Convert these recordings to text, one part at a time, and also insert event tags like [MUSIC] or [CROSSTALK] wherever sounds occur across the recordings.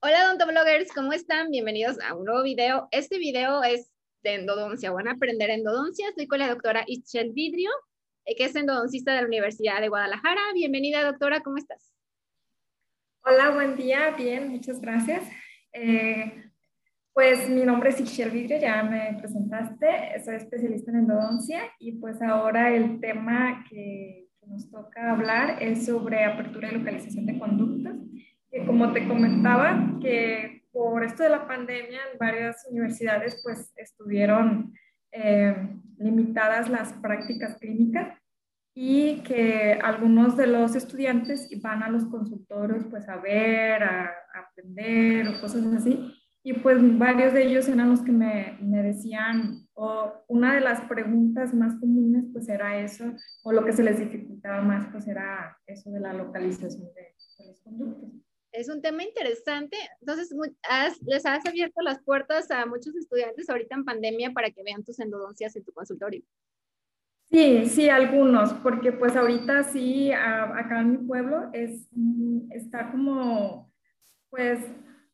Hola odontobloggers, ¿cómo están? Bienvenidos a un nuevo video. Este video es de endodoncia, van a aprender endodoncia. Estoy con la doctora Ischel Vidrio, eh, que es endodoncista de la Universidad de Guadalajara. Bienvenida, doctora, ¿cómo estás? Hola, buen día, bien, muchas gracias. Eh, pues mi nombre es Ischel Vidrio, ya me presentaste, soy especialista en endodoncia y pues ahora el tema que, nos toca hablar es sobre apertura y localización de conductos. Que como te comentaba, que por esto de la pandemia varias universidades pues estuvieron eh, limitadas las prácticas clínicas y que algunos de los estudiantes van a los consultorios pues a ver, a, a aprender o cosas así y pues varios de ellos eran los que me, me decían, o una de las preguntas más comunes pues era eso, o lo que se les dificultaba más pues era eso de la localización de, los conductos. Es un tema interesante. Entonces, les has abierto las puertas a muchos estudiantes ahorita en pandemia para que vean tus endodoncias en tu consultorio. Sí, sí, algunos, porque pues ahorita sí, acá en mi pueblo es, mm, está como, pues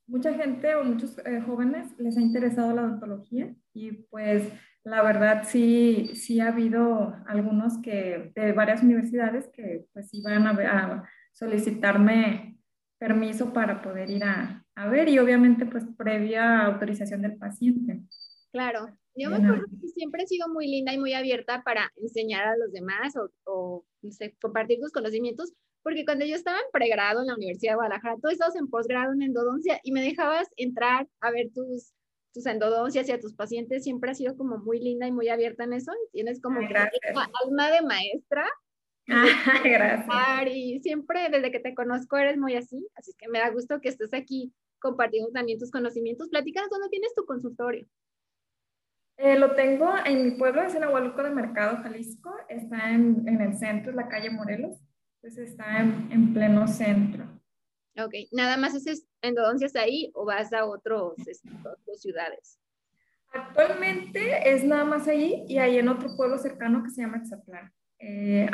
mucha gente o muchos eh, jóvenes les ha interesado la odontología y pues la verdad sí, sí ha habido algunos que de varias universidades que pues iban a, a solicitarme permiso para poder ir a, a, ver y obviamente pues previa autorización del paciente. Claro, yo me acuerdo que siempre he sido muy linda y muy abierta para enseñar a los demás o, o compartir tus conocimientos, porque cuando yo estaba en pregrado en la Universidad de Guadalajara, tú estabas en posgrado en endodoncia y me dejabas entrar a ver tus, tus endodoncias y a tus pacientes, siempre has sido como muy linda y muy abierta en eso, tienes como alma de maestra. Ah, [LAUGHS] gracias. Y siempre desde que te conozco eres muy así, así que me da gusto que estés aquí compartiendo también tus conocimientos. Platícanos dónde tienes tu consultorio. Eh, lo tengo en mi pueblo, es en Agualuco de Mercado, Jalisco. Está en, en el centro, en la calle Morelos. Pues está en, pleno centro. Ok, ¿nada más haces endodoncias ahí o vas a otros, este, otras ciudades? Actualmente es nada más ahí y hay en otro pueblo cercano que se llama Exatlán. Eh,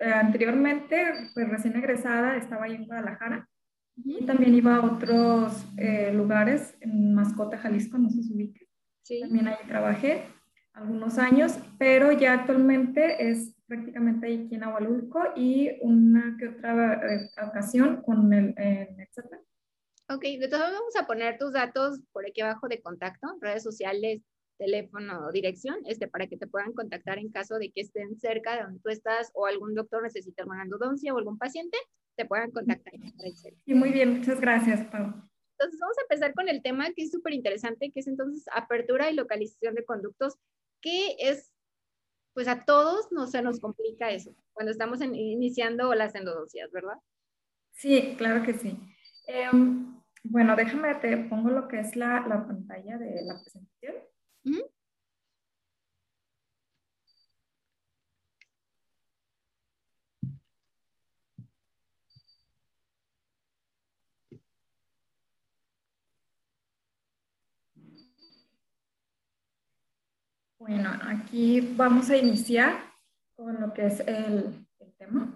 anteriormente, pues recién egresada, estaba ahí en Guadalajara y también iba a otros eh, lugares, en Mascota, Jalisco, no sé si ubique. Sí. También ahí trabajé algunos años, pero ya actualmente es prácticamente ahí aquí en Agualulco y una que otra eh, ocasión con el etcétera. Ok, de todos vamos a poner tus datos por aquí abajo de contacto, redes sociales, teléfono, dirección, este, para que te puedan contactar en caso de que estén cerca de donde tú estás o algún doctor necesite alguna endodoncia o algún paciente, te puedan contactar. Y muy bien, muchas gracias, Pau. Entonces vamos a empezar con el tema que es súper interesante, que es entonces apertura y localización de conductos, que es pues a todos no se nos complica eso cuando estamos iniciando las endodoncias, ¿verdad? Sí, claro que sí. Em, bueno, déjame, te pongo lo que es la, pantalla de la presentación. Bueno, aquí vamos a iniciar con lo que es el, tema.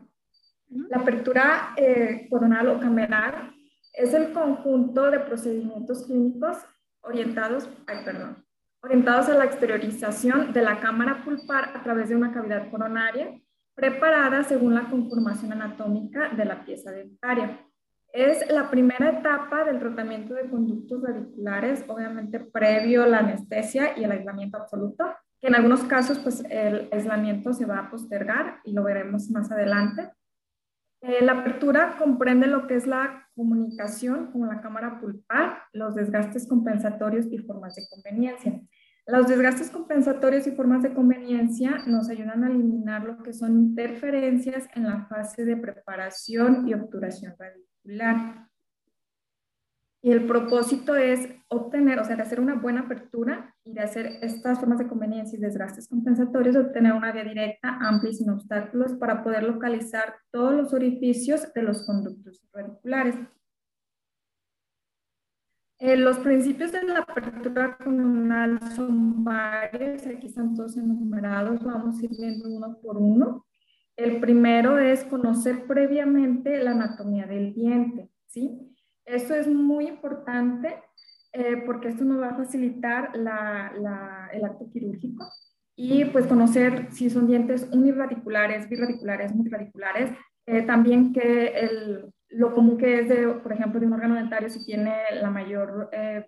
La apertura eh, coronal o cameral es el conjunto de procedimientos clínicos orientados, ay, perdón, orientados a la exteriorización de la cámara pulpar a través de una cavidad coronaria preparada según la conformación anatómica de la pieza dentaria. Es la primera etapa del tratamiento de conductos radiculares, obviamente previo a la anestesia y el aislamiento absoluto, que en algunos casos pues el aislamiento se va a postergar y lo veremos más adelante. Eh, la apertura comprende lo que es la comunicación con la cámara pulpar, los desgastes compensatorios y formas de conveniencia. Los desgastes compensatorios y formas de conveniencia nos ayudan a eliminar lo que son interferencias en la fase de preparación y obturación radical. Y el propósito es obtener, o sea, de hacer una buena apertura y de hacer estas formas de conveniencia y desgastes compensatorios, obtener una vía directa, amplia y sin obstáculos para poder localizar todos los orificios de los conductos radiculares. Eh, los principios de la apertura comunal son varios, aquí están todos enumerados, vamos a ir viendo uno por uno. El primero es conocer previamente la anatomía del diente, ¿sí? Eso es muy importante eh, porque esto nos va a facilitar la, la, el acto quirúrgico y pues conocer si son dientes unirradiculares, birradiculares, multiradiculares, eh, también que el, lo común que es, de, por ejemplo, de un órgano dentario si tiene la mayor eh,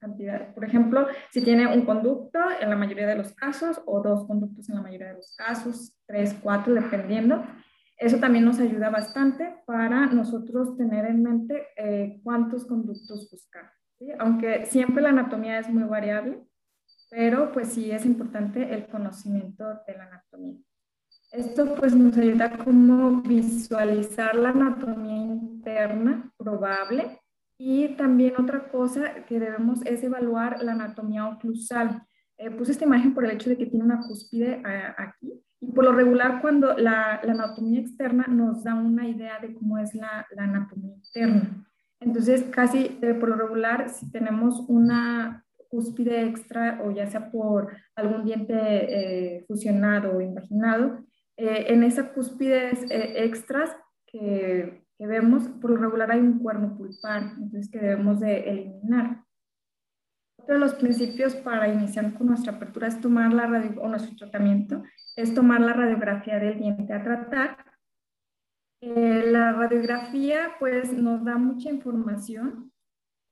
cantidad, por ejemplo, si tiene un conducto en la mayoría de los casos o dos conductos en la mayoría de los casos, tres, cuatro, dependiendo. Eso también nos ayuda bastante para nosotros tener en mente cuántos conductos buscar. Aunque siempre la anatomía es muy variable, pero pues sí es importante el conocimiento de la anatomía. Esto pues nos ayuda como visualizar la anatomía interna probable y también otra cosa que debemos es evaluar la anatomía oclusal. Eh, puse esta imagen por el hecho de que tiene una cúspide eh, aquí y por lo regular cuando la, anatomía externa nos da una idea de cómo es la, la anatomía interna. Entonces, casi eh, por lo regular, si tenemos una cúspide extra o ya sea por algún diente eh, fusionado o invaginado, eh, en esas cúspides extras que, que, vemos, por lo regular hay un cuerno pulpar, entonces que debemos de eliminar. Otro de los principios para iniciar con nuestra apertura es tomar la radio, o nuestro tratamiento, es tomar la radiografía del diente a tratar eh, la radiografía pues nos da mucha información,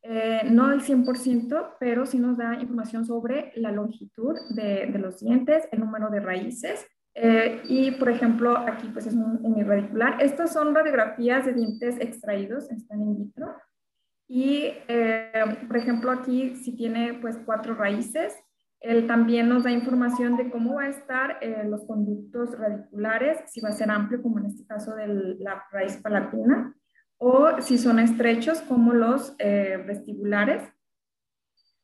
eh, no al 100%, pero sí nos da información sobre la longitud de, los dientes, el número de raíces. Eh, y por ejemplo, aquí pues es un, un irradicular. Estas son radiografías de dientes extraídos, están in vitro. Y por ejemplo, aquí si tiene pues cuatro raíces, él también nos da información de cómo va a estar eh, los conductos radiculares, si va a ser amplio, como en este caso de la raíz palatina, o si son estrechos, como los eh, vestibulares.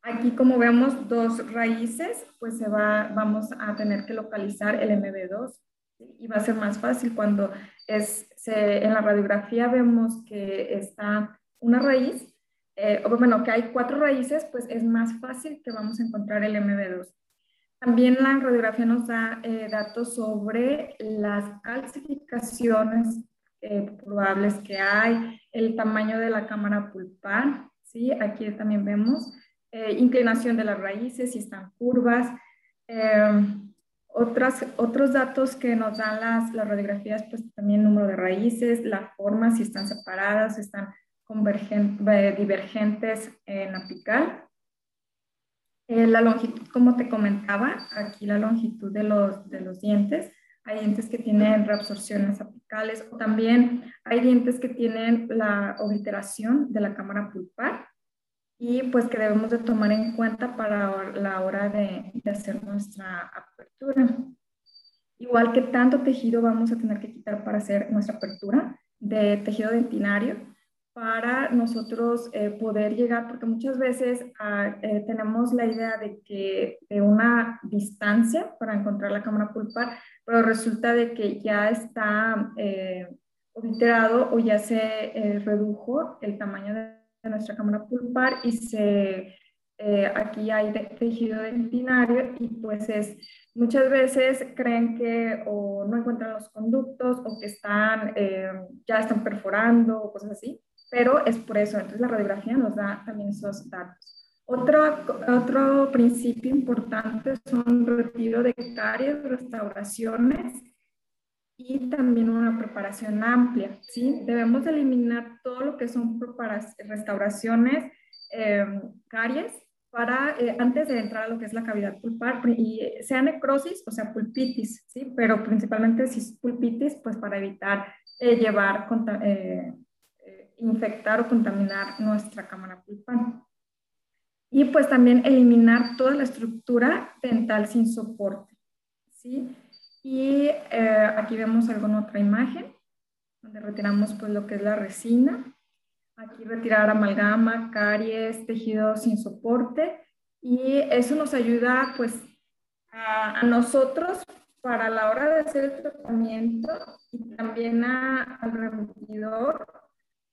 Aquí, como vemos, dos raíces, pues se va, vamos a tener que localizar el MB2 y va a ser más fácil cuando es, en la radiografía vemos que está una raíz eh, bueno, que hay cuatro raíces, pues es más fácil que vamos a encontrar el MB2. También la radiografía nos da eh, datos sobre las calcificaciones eh, probables que hay, el tamaño de la cámara pulpar, ¿sí? Aquí también vemos inclinación de las raíces, si están curvas. Otras, otros datos que nos dan las, las radiografías, pues también número de raíces, la forma, si están separadas, si están eh, divergentes en apical. Eh, la longitud, como te comentaba, aquí la longitud de los, de los dientes. Hay dientes que tienen reabsorciones apicales o también hay dientes que tienen la obliteración de la cámara pulpar y pues que debemos de tomar en cuenta para la hora de, hacer nuestra apertura. Igual que tanto tejido vamos a tener que quitar para hacer nuestra apertura de tejido dentinario para nosotros eh, poder llegar, porque muchas veces ah, eh, tenemos la idea de que de una distancia para encontrar la cámara pulpar, pero resulta de que ya está eh, obliterado o ya se redujo el tamaño de, nuestra cámara pulpar y se, aquí hay tejido dentinario y pues es, muchas veces creen que o no encuentran los conductos o que están, ya están perforando o cosas así pero es por eso, entonces la radiografía nos da también esos datos. Otro, otro principio importante son retiro de caries, restauraciones y también una preparación amplia, ¿sí? Debemos eliminar todo lo que son restauraciones, eh, caries, para, eh, antes de entrar a lo que es la cavidad pulpar, y sea necrosis o sea pulpitis, ¿sí? Pero principalmente si es pulpitis, pues para evitar eh, llevar eh, infectar o contaminar nuestra cámara pulpar. Y pues también eliminar toda la estructura dental sin soporte. ¿sí? Y eh, aquí vemos alguna otra imagen donde retiramos pues lo que es la resina. Aquí retirar amalgama, caries, tejido sin soporte. Y eso nos ayuda pues a, nosotros para la hora de hacer el tratamiento y también al repetidor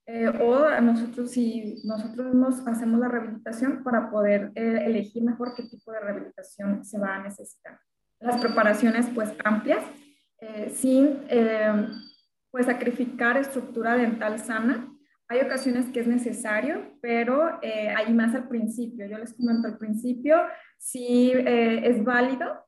eh, o a nosotros si nosotros nos hacemos la rehabilitación para poder eh, elegir mejor qué tipo de rehabilitación se va a necesitar. Las preparaciones pues amplias, eh, sin pues sacrificar estructura dental sana Hay ocasiones que es necesario, pero eh, hay más al principio. Yo les comento al principio, sí eh, es válido,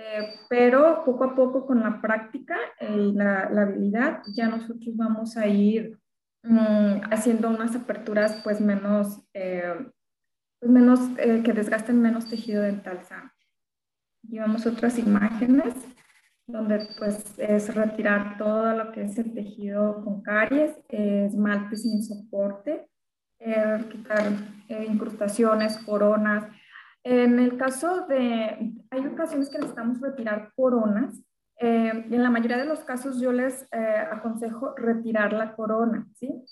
eh, pero poco a poco con la práctica y la, la, habilidad, ya nosotros vamos a ir mm, haciendo unas aperturas pues menos, pues menos que desgasten menos tejido dental sano. Llevamos otras imágenes donde pues es retirar todo lo que es el tejido con caries, esmalte sin soporte, eh, quitar eh, incrustaciones, coronas. En el caso de, hay ocasiones que necesitamos retirar coronas, eh, en la mayoría de los casos yo les aconsejo retirar la corona, ¿sí?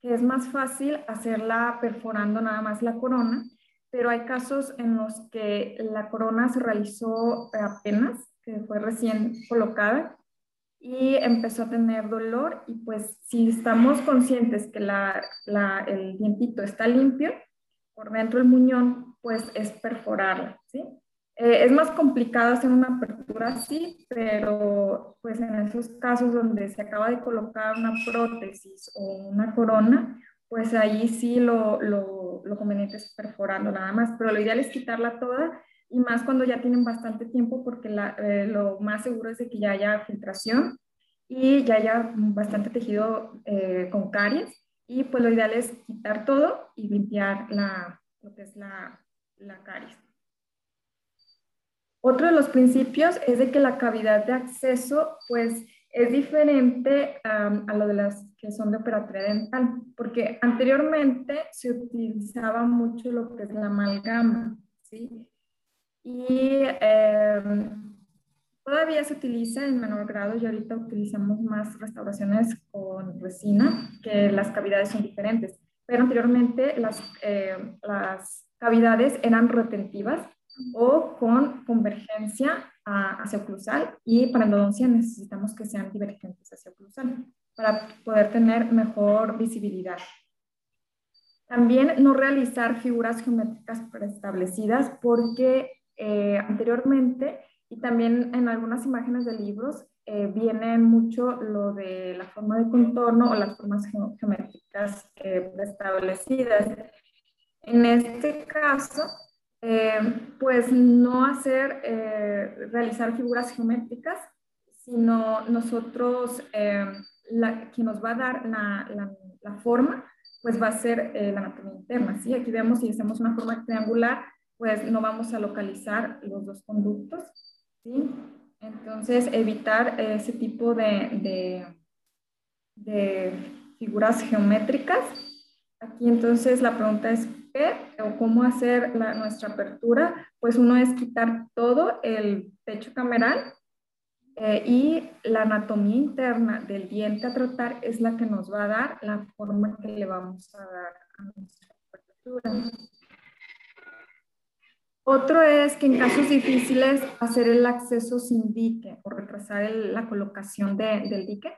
Que es más fácil hacerla perforando nada más la corona, pero hay casos en los que la corona se realizó apenas que fue recién colocada y empezó a tener dolor y pues si estamos conscientes que la, la, el dientito está limpio, por dentro del muñón, pues es perforarla, ¿sí? Eh, es más complicado hacer una apertura así, pero pues en esos casos donde se acaba de colocar una prótesis o una corona, pues ahí sí lo, lo, lo conveniente es perforarlo nada más, pero lo ideal es quitarla toda y más cuando ya tienen bastante tiempo porque eh, lo más seguro es de que ya haya filtración y ya haya bastante tejido eh, con caries y pues lo ideal es quitar todo y limpiar la, lo que es la, la caries. Otro de los principios es de que la cavidad de acceso pues es diferente a lo de las que son de operatoria dental, porque anteriormente se utilizaba mucho lo que es la amalgama, ¿sí? Y em, todavía se utiliza en menor grado y ahorita utilizamos más restauraciones con resina, que las cavidades son diferentes. Pero anteriormente las, em, las cavidades eran retentivas o con convergencia hacia oclusal y para endodoncia necesitamos que sean divergentes hacia oclusal para poder tener mejor visibilidad. También no realizar figuras geométricas preestablecidas porque eh, anteriormente y también en algunas imágenes de libros eh, viene mucho lo de la forma de contorno o las formas geométricas eh, establecidas. En este caso, pues no hacer, realizar figuras geométricas, sino nosotros, la, quien nos va a dar la, la, la forma, pues va a ser la anatomía interna. ¿sí? Aquí vemos si hacemos una forma triangular, pues no vamos a localizar los dos conductos, ¿sí? Entonces, evitar ese tipo de, de, figuras geométricas. Aquí entonces la pregunta es ¿qué o cómo hacer la, nuestra apertura? Pues uno es quitar todo el techo cameral eh, y la anatomía interna del diente a tratar es la que nos va a dar la forma que le vamos a dar a nuestra apertura. Otro es que en casos difíciles hacer el acceso sin dique o retrasar la colocación del dique.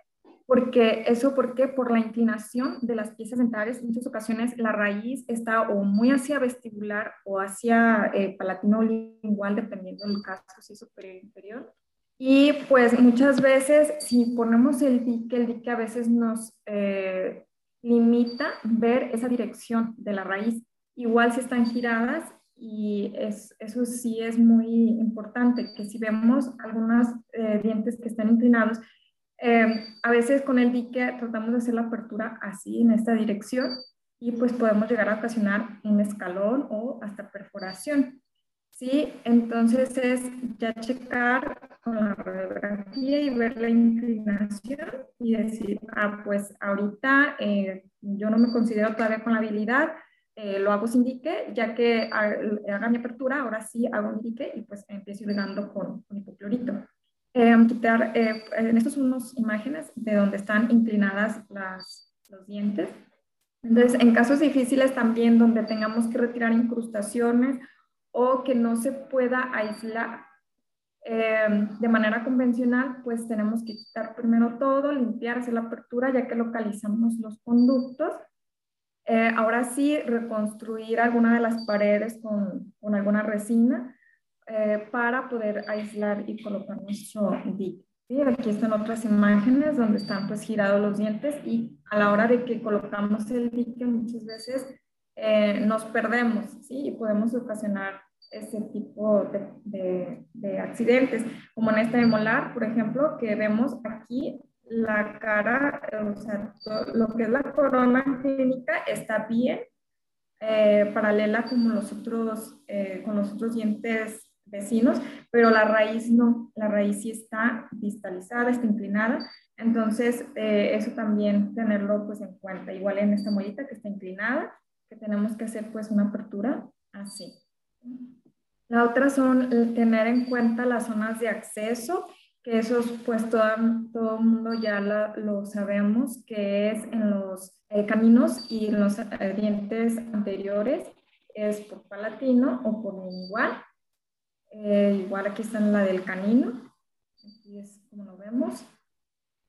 Porque eso, ¿por qué? Por la inclinación de las piezas dentales, en muchas ocasiones la raíz está o muy hacia vestibular o hacia eh, palatino lingual, dependiendo del caso, si es superior o inferior. Y pues muchas veces, si ponemos el dique, el dique a veces nos eh, limita ver esa dirección de la raíz. Igual si están giradas, y es, eso sí es muy importante, que si vemos algunos eh, dientes que están inclinados, eh, a veces con el dique tratamos de hacer la apertura así, en esta dirección, y pues podemos llegar a ocasionar un escalón o hasta perforación. Sí, entonces es ya checar con la radiografía y ver la inclinación y decir, ah, pues ahorita eh, yo no me considero todavía con la habilidad, eh, lo hago sin dique, ya que haga mi apertura, ahora sí hago mi dique y pues empiezo irrigando con, con hipoclorito. Eh, quitar, eh, en estas son unas imágenes de donde están inclinadas las, los dientes. Entonces, en casos difíciles también donde tengamos que retirar incrustaciones o que no se pueda aislar de manera convencional, pues tenemos que quitar primero todo, limpiar, hacer la apertura, ya que localizamos los conductos eh, ahora sí, reconstruir alguna de las paredes con, con alguna resina eh, para poder aislar y colocar nuestro dique. ¿sí? Aquí están otras imágenes donde están pues girados los dientes y a la hora de que colocamos el dique muchas veces eh, nos perdemos ¿sí? y podemos ocasionar ese tipo de, de, de, accidentes, como en este molar, por ejemplo, que vemos aquí la cara, o sea, lo que es la corona clínica está bien eh, paralela como los otros, eh, con los otros dientes vecinos, pero la raíz no, la raíz sí está distalizada, está inclinada, entonces eh, eso también tenerlo pues en cuenta, igual en esta mollita que está inclinada, que tenemos que hacer pues una apertura así. La otra son tener en cuenta las zonas de acceso, que esos pues todo, todo el mundo ya lo sabemos, que es en los eh, caminos y en los eh, dientes anteriores, es por palatino o por lingual. Eh, igual aquí está en la del canino, aquí es como lo vemos.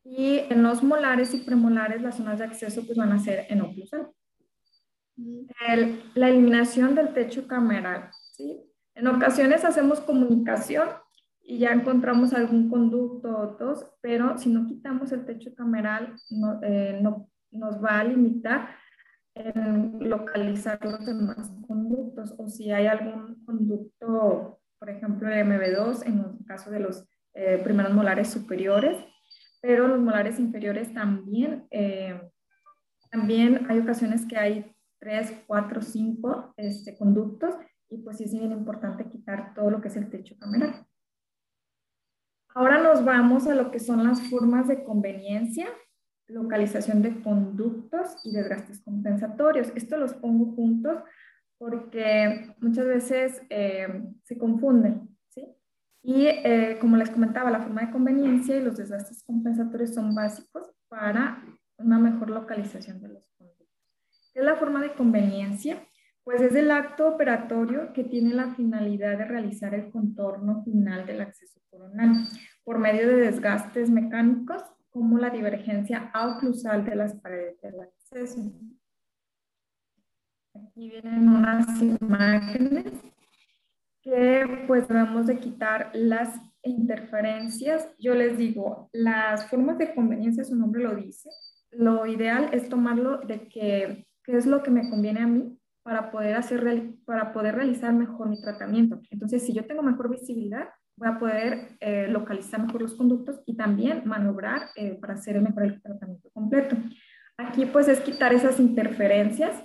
Y en los molares y premolares las zonas de acceso pues van a ser en oclusal. la eliminación del techo cameral, ¿sí? En ocasiones hacemos comunicación y ya encontramos algún conducto o dos, pero si no quitamos el techo cameral, no, eh, no, nos va a limitar en localizar los demás conductos o si hay algún conducto, por ejemplo, el MB2 en el caso de los eh, primeros molares superiores, pero los molares inferiores también, eh, también hay ocasiones que hay 3, 4, 5 este, conductos y pues sí es bien importante quitar todo lo que es el techo cameral. Ahora nos vamos a lo que son las formas de conveniencia, localización de conductos y desgastes compensatorios. Esto los pongo juntos porque muchas veces eh, se confunden, ¿sí? Y eh, como les comentaba, la forma de conveniencia y los desgastes compensatorios son básicos para una mejor localización de los conductos. ¿Qué es la forma de conveniencia? Pues es el acto operatorio que tiene la finalidad de realizar el contorno final del acceso coronal por medio de desgastes mecánicos como la divergencia oclusal de las paredes del acceso. Aquí vienen unas imágenes que pues debemos de quitar las interferencias. Yo les digo, las formas de conveniencia, su nombre lo dice, lo ideal es tomarlo de que, qué es lo que me conviene a mí para poder, hacer, para poder realizar mejor mi tratamiento. Entonces, si yo tengo mejor visibilidad, voy a poder eh, localizar mejor los conductos y también maniobrar eh, para hacer mejor el tratamiento completo. Aquí pues es quitar esas interferencias,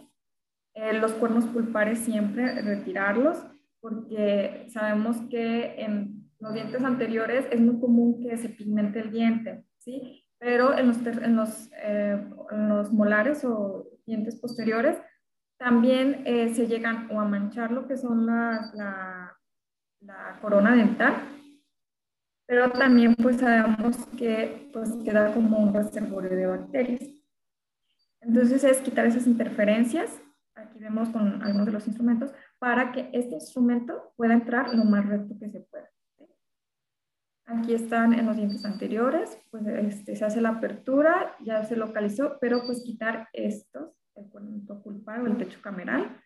eh, los cuernos pulpares siempre retirarlos, porque sabemos que en los dientes anteriores es muy común que se pigmente el diente, ¿sí? Pero en los, en los, en los molares o dientes posteriores también eh, se llegan o a manchar lo que son la, la, la, corona dental, pero también pues sabemos que pues queda como un reservorio de bacterias. Entonces es quitar esas interferencias, aquí vemos con algunos de los instrumentos, para que este instrumento pueda entrar lo más recto que se pueda. Aquí están en los dientes anteriores, pues este, se hace la apertura, ya se localizó, pero pues quitar estos el cuento culpar o el techo cameral.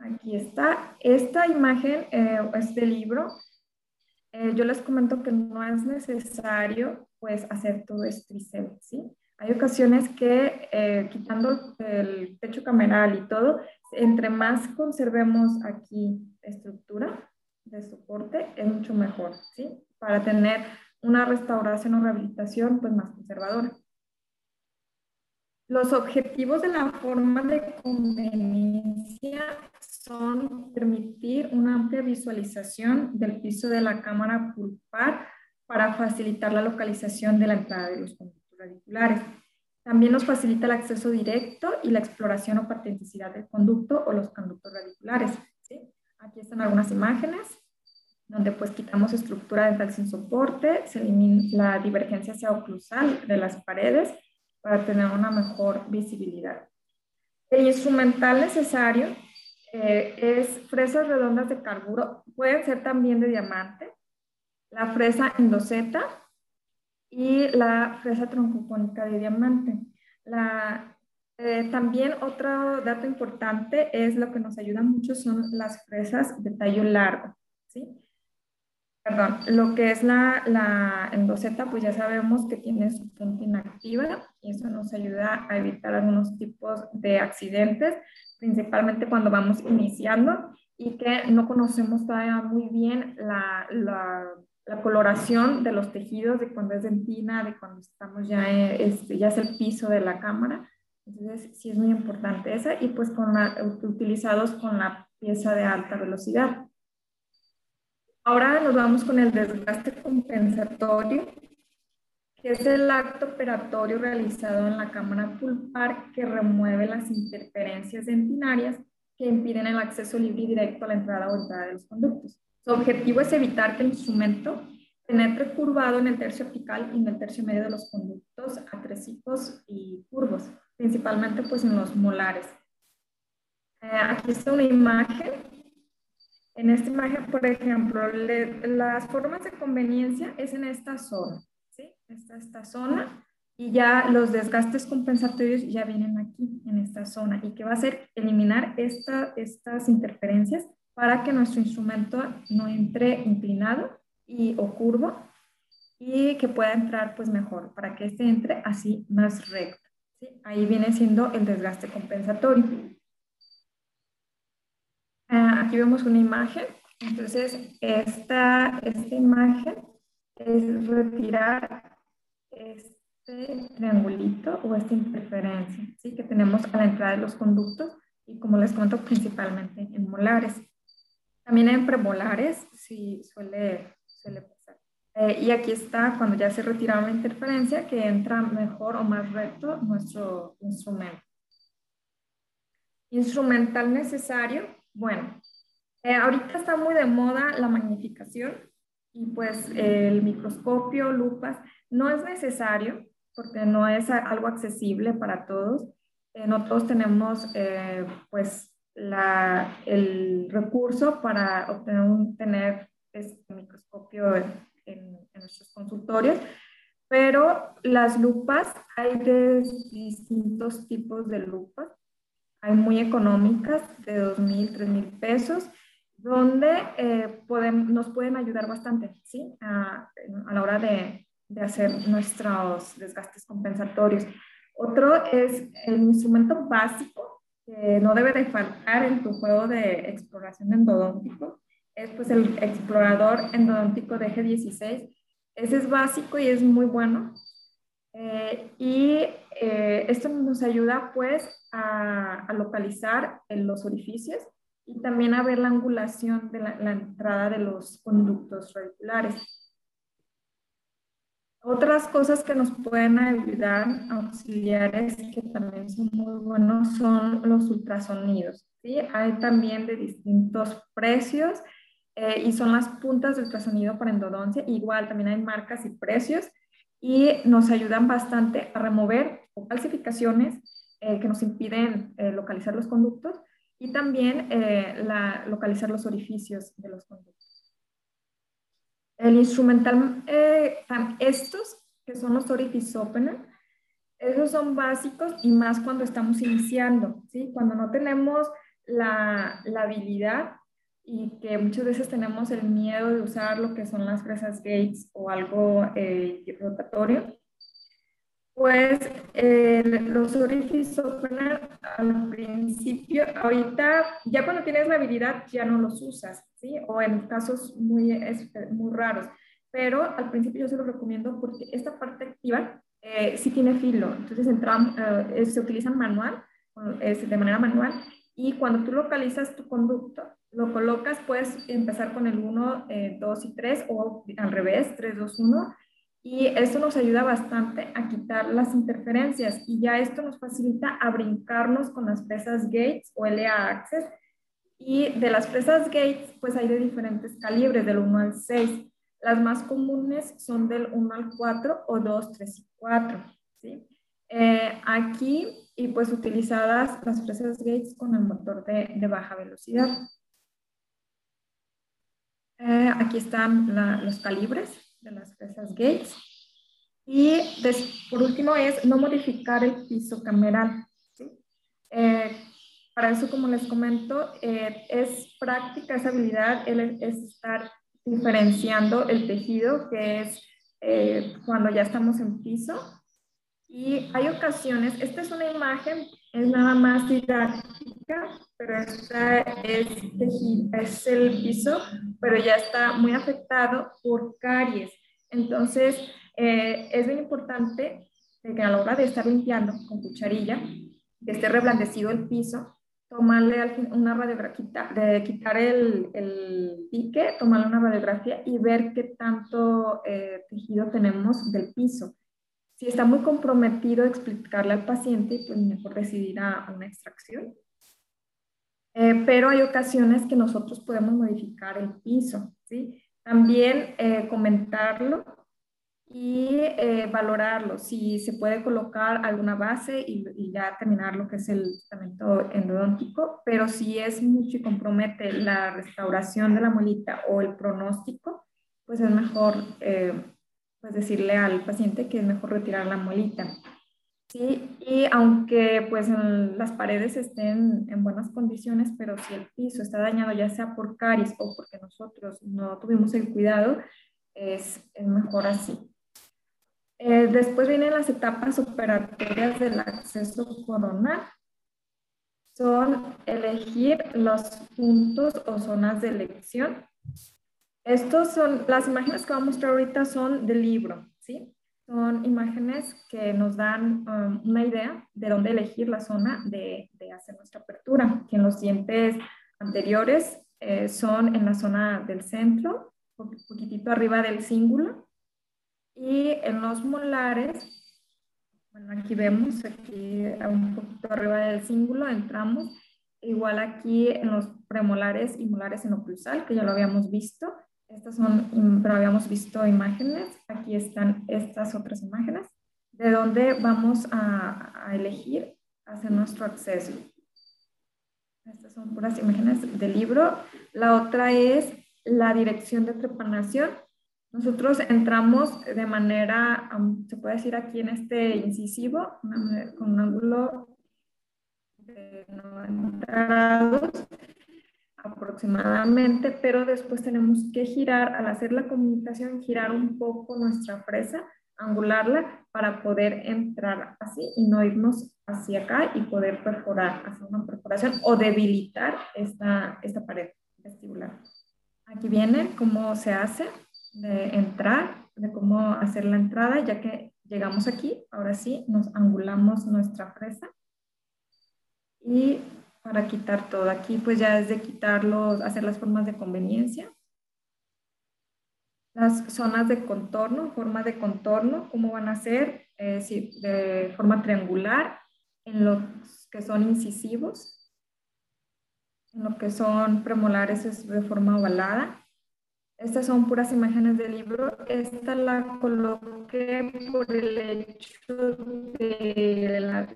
Aquí está. Esta imagen eh, es del libro. Eh, yo les comento que no es necesario pues hacer todo este trisel, ¿sí? Hay ocasiones que eh, quitando el techo cameral y todo, entre más conservemos aquí estructura de soporte, es mucho mejor, ¿sí? Para tener una restauración o rehabilitación pues más conservadora. Los objetivos de la forma de conveniencia son permitir una amplia visualización del piso de la cámara pulpar para facilitar la localización de la entrada de los conductos radiculares. También nos facilita el acceso directo y la exploración o patenticidad del conducto o los conductos radiculares. Aquí están algunas imágenes donde pues quitamos estructura dental sin soporte, se elimina la divergencia hacia oclusal de las paredes para tener una mejor visibilidad. El instrumental necesario eh, es fresas redondas de carburo, pueden ser también de diamante, la fresa endoseta y la fresa troncocónica de diamante. La, eh, también otro dato importante es lo que nos ayuda mucho son las fresas de tallo largo. ¿sí? perdón, lo que es la, la endoceta, pues ya sabemos que tiene su punta inactiva y eso nos ayuda a evitar algunos tipos de accidentes, principalmente cuando vamos iniciando y que no conocemos todavía muy bien la, la, la coloración de los tejidos, de cuando es dentina, de cuando estamos ya, este, ya es el piso de la cámara. Entonces, sí es muy importante esa y pues con utilizados con la pieza de alta velocidad. Ahora nos vamos con el desgaste compensatorio, que es el acto operatorio realizado en la cámara pulpar que remueve las interferencias dentinarias que impiden el acceso libre y directo a la entrada o entrada de los conductos. Su objetivo es evitar que el instrumento penetre curvado en el tercio apical y en el tercio medio de los conductos atresicos y curvos, principalmente pues en los molares. Eh, aquí está una imagen en esta imagen, por ejemplo, las formas de conveniencia es en esta zona, ¿sí? Esta, esta zona y ya los desgastes compensatorios ya vienen aquí, en esta zona, y que va a ser eliminar esta, estas interferencias para que nuestro instrumento no entre inclinado y, o curvo y que pueda entrar pues mejor, para que este entre así más recto. ¿sí? Ahí viene siendo el desgaste compensatorio. Ah, aquí vemos una imagen. Entonces, esta, esta imagen es retirar este triangulito o esta interferencia ¿sí? que tenemos a la entrada de los conductos y como les comento, principalmente en molares. También en premolares sí suele, suele pasar. Eh, y aquí está cuando ya se retira la interferencia que entra mejor o más recto nuestro instrumento. Instrumental necesario bueno, eh, ahorita está muy de moda la magnificación y pues el microscopio, lupas, no es necesario porque no es algo accesible para todos. Eh, no todos tenemos eh, pues la, el recurso para obtener un, tener este microscopio en, en, nuestros consultorios, pero las lupas, hay de distintos tipos de lupas hay muy económicas de 2.000, 3.000 pesos, donde eh, nos pueden ayudar bastante ¿sí? a, a la hora de, de, hacer nuestros desgastes compensatorios. Otro es el instrumento básico no debe de faltar en tu juego de exploración endodóntico, es pues el explorador endodóntico de G16. Ese es básico y es muy bueno. Eh, y eh, esto nos ayuda pues a, localizar en los orificios y también a ver la angulación de la, entrada de los conductos radiculares. Otras cosas que nos pueden ayudar, auxiliares, que también son muy buenos, son los ultrasonidos. ¿sí? Hay también de distintos precios eh, y son las puntas de ultrasonido para endodoncia. Igual también hay marcas y precios y nos ayudan bastante a remover falsificaciones eh, que nos impiden eh, localizar los conductos y también eh, la, localizar los orificios de los conductos. El instrumental, estos que son los orifice opener, esos son básicos y más cuando estamos iniciando, ¿sí? Cuando no tenemos la, la habilidad y que muchas veces tenemos el miedo de usar lo que son las fresas Gates o algo rotatorio, pues eh, los orificios opener al principio, ahorita ya cuando tienes la habilidad ya no los usas, ¿sí? O en casos muy, muy raros. Pero al principio yo se los recomiendo porque esta parte activa eh, sí tiene filo. Entonces entramos, eh, se utiliza manual, de manera manual. Y cuando tú localizas tu conducto, lo colocas, puedes empezar con el 1, 2 y 3 o al revés, 3, 2, 1 y esto nos ayuda bastante a quitar las interferencias y ya esto nos facilita a brincarnos con las presas Gates o LA Access. Y de las presas Gates, pues hay de diferentes calibres, del 1 al 6. Las más comunes son del 1 al 4 o 2, 3 y 4. ¿sí? Eh, aquí, y pues utilizadas las presas Gates con el motor de, de baja velocidad. Eh, aquí están los calibres de las presas Gates. Y por último es no modificar el piso cameral. Eh, para eso, como les comento, eh, es práctica esa habilidad, es estar diferenciando el tejido, que es eh, cuando ya estamos en piso. Y hay ocasiones, esta es una imagen, es nada más didáctica, pero esta es, es el piso, pero ya está muy afectado por caries. Entonces, eh, es muy importante que a la hora de estar limpiando con cucharilla, que esté reblandecido el piso, tomarle una radiografía, de quitar el, el pique, tomarle una radiografía y ver qué tanto eh, tejido tenemos del piso. Si está muy comprometido, explicarle al paciente, pues mejor decidir a una extracción. Eh, pero hay ocasiones que nosotros podemos modificar el piso, ¿sí? También eh, comentarlo y eh, valorarlo, si se puede colocar alguna base y, ya terminar lo que es el tratamiento endodóntico, pero si es mucho y compromete la restauración de la muelita o el pronóstico, pues es mejor eh, pues decirle al paciente que es mejor retirar la muelita. Sí, y aunque pues las paredes estén en buenas condiciones, pero si el piso está dañado ya sea por caries o porque nosotros no tuvimos el cuidado, es, es mejor así. Eh, después vienen las etapas operatorias del acceso coronal. Son elegir los puntos o zonas de elección. Estos son, las imágenes que voy a mostrar ahorita son del libro, ¿sí? Son imágenes que nos dan um, una idea de dónde elegir la zona de, de, hacer nuestra apertura, que en los dientes anteriores eh, son en la zona del centro, un poquitito arriba del cíngulo, y en los molares, bueno, aquí vemos, aquí un poquito arriba del cíngulo, entramos. Igual aquí en los premolares y molares en oclusal, que ya lo habíamos visto. Estas son, pero habíamos visto imágenes. Aquí están estas otras imágenes, de donde vamos a, a elegir hacer nuestro acceso. Estas son puras imágenes del libro. La otra es la dirección de trepanación nosotros entramos de manera, se puede decir aquí en este incisivo, con un ángulo de 90 grados aproximadamente, pero después tenemos que girar, al hacer la comunicación, girar un poco nuestra fresa, angularla para poder entrar así y no irnos hacia acá y poder perforar, hacer una perforación o debilitar esta, esta pared vestibular. Aquí viene cómo se hace de entrar, de cómo hacer la entrada, ya que llegamos aquí, ahora sí, nos angulamos nuestra fresa. Y para quitar todo, aquí pues ya es de quitarlos, hacer las formas de conveniencia. Las zonas de contorno, forma de contorno, cómo van a ser, eh, de forma triangular, en los que son incisivos, en lo que son premolares es de forma ovalada, estas son puras imágenes del libro. Esta la coloqué por el hecho de, la,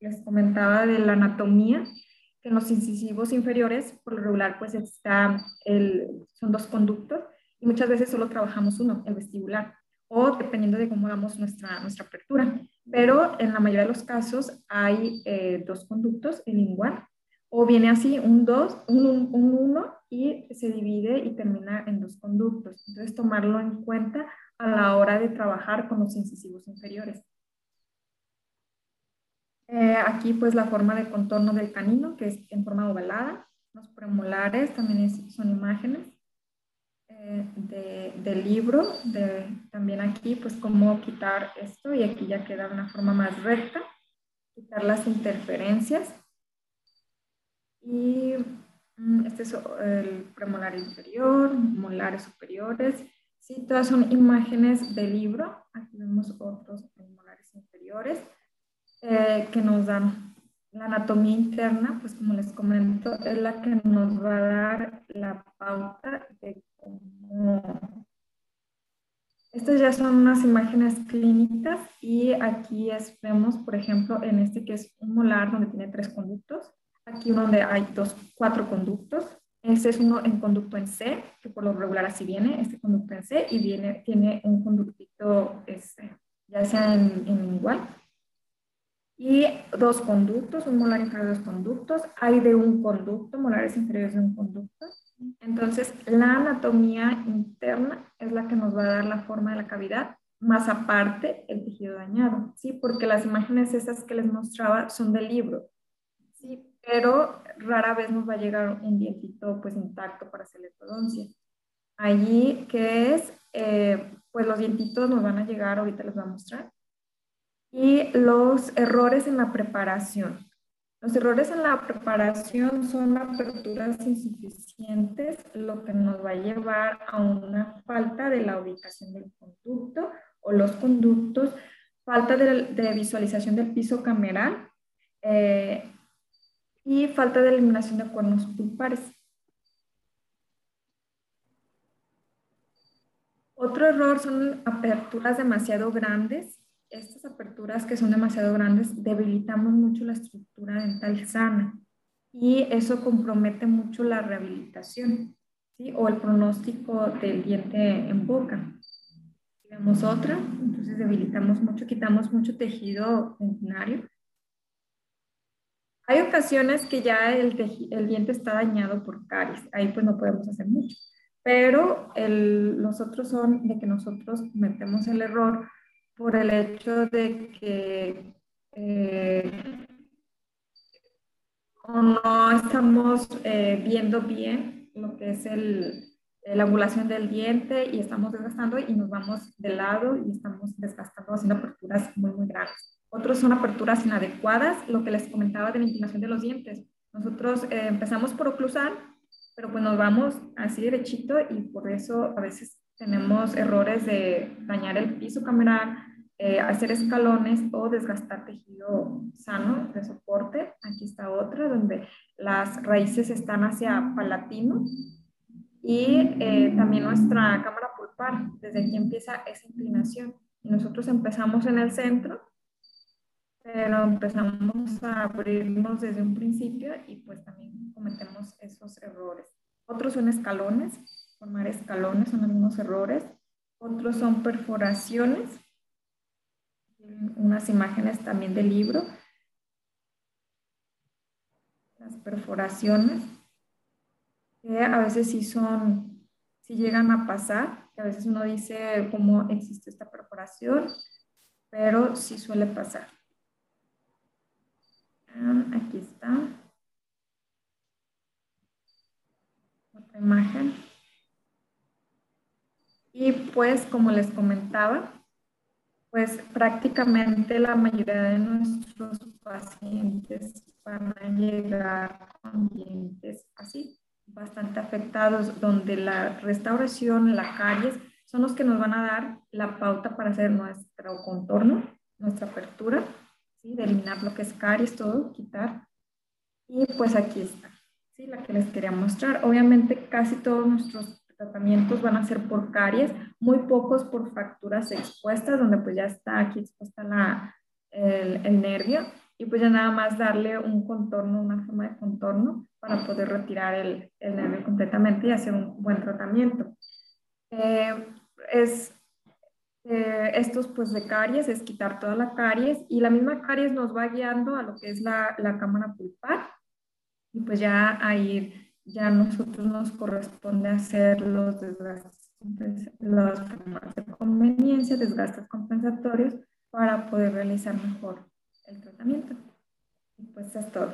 les comentaba de la anatomía, en los incisivos inferiores, por lo regular, pues está el, son dos conductos y muchas veces solo trabajamos uno, el vestibular, o dependiendo de cómo damos nuestra, nuestra apertura. Pero en la mayoría de los casos hay eh, dos conductos, el lingual, o viene así, un 2, un 1 y se divide y termina en dos conductos. Entonces, tomarlo en cuenta a la hora de trabajar con los incisivos inferiores. Eh, aquí pues la forma de contorno del canino, que es en forma ovalada. Los premolares también son imágenes eh, del libro. De, también aquí pues cómo quitar esto y aquí ya queda una forma más recta. Quitar las interferencias y mm, este es el premolar inferior, molares superiores. Sí, todas son imágenes del libro. Aquí vemos otros premolares inferiores eh, que nos dan la anatomía interna, pues como les comento, es la que nos va a dar la pauta de cómo... Estas ya son unas imágenes clínicas y aquí vemos, por ejemplo, en este que es un molar donde tiene tres conductos, Aquí donde hay dos, cuatro conductos. Este es uno en conducto en C, que por lo regular así viene, este conducto en C, y viene, tiene un conductito, este, ya sea en, igual. Y dos conductos, un molar inferior de dos conductos. Hay de un conducto, molares inferiores de un conducto. Entonces, la anatomía interna es la que nos va a dar la forma de la cavidad, más aparte el tejido dañado, ¿sí? Porque las imágenes esas que les mostraba son del libro, ¿sí? Pero rara vez nos va a llegar un dientito pues intacto para hacer la ortodoncia. Allí, que es, eh, pues los dientitos nos van a llegar, ahorita les voy a mostrar, y los errores en la preparación. Los errores en la preparación son aperturas insuficientes, lo que nos va a llevar a una falta de la ubicación del conducto o los conductos, falta de, visualización del piso cameral eh, y falta de eliminación de cuernos pulpares. Otro error son aperturas demasiado grandes estas aperturas que son demasiado grandes debilitamos mucho la estructura dental sana y eso compromete mucho la rehabilitación ¿sí? o el pronóstico del diente en boca. Tenemos otra, entonces debilitamos mucho, quitamos mucho tejido dentinario. Hay ocasiones que ya el, el, diente está dañado por caries, ahí pues no podemos hacer mucho, pero el, los otros son de que nosotros cometemos el error por el hecho de que eh, no estamos eh, viendo bien lo que es el, la angulación del diente y estamos desgastando y nos vamos de lado y estamos desgastando haciendo aperturas muy, muy grandes. Otros son aperturas inadecuadas, lo que les comentaba de la inclinación de los dientes. Nosotros eh, empezamos por oclusar, pero pues nos vamos así derechito y por eso a veces tenemos errores de dañar el piso cameral, eh, hacer escalones o desgastar tejido sano de soporte. Aquí está otra donde las raíces están hacia palatino y eh, también nuestra cámara pulpar. Desde aquí empieza esa inclinación. Nosotros empezamos en el centro, pero empezamos a abrirnos desde un principio y pues también cometemos esos errores. Otros son escalones, formar escalones son algunos errores. Otros son perforaciones, unas imágenes también del libro. Las perforaciones, que a veces sí son, sí llegan a pasar, a veces uno dice cómo existe esta perforación, pero sí suele pasar. Ah, aquí está. Otra imagen. Y pues, como les comentaba, pues prácticamente la mayoría de nuestros pacientes van a llegar con dientes así, bastante afectados, donde la restauración, la caries, son los que nos van a dar la pauta para hacer nuestro contorno, nuestra apertura, ¿sí? de eliminar lo que es caries, todo, quitar. Y pues aquí está, ¿sí? la que les quería mostrar. Obviamente casi todos nuestros tratamientos van a ser por caries, muy pocos por fracturas expuestas, donde pues ya está aquí expuesta la, el, el, nervio, y pues ya nada más darle un contorno, una forma de contorno para poder retirar el, el nervio completamente y hacer un buen tratamiento. Eh, es, eh, estos pues de caries es quitar toda la caries y la misma caries nos va guiando a lo que es la, la cámara pulpar y pues ya a ir ya a nosotros nos corresponde hacer los desgastes, los de conveniencia, desgastes compensatorios para poder realizar mejor el tratamiento. Y pues es todo.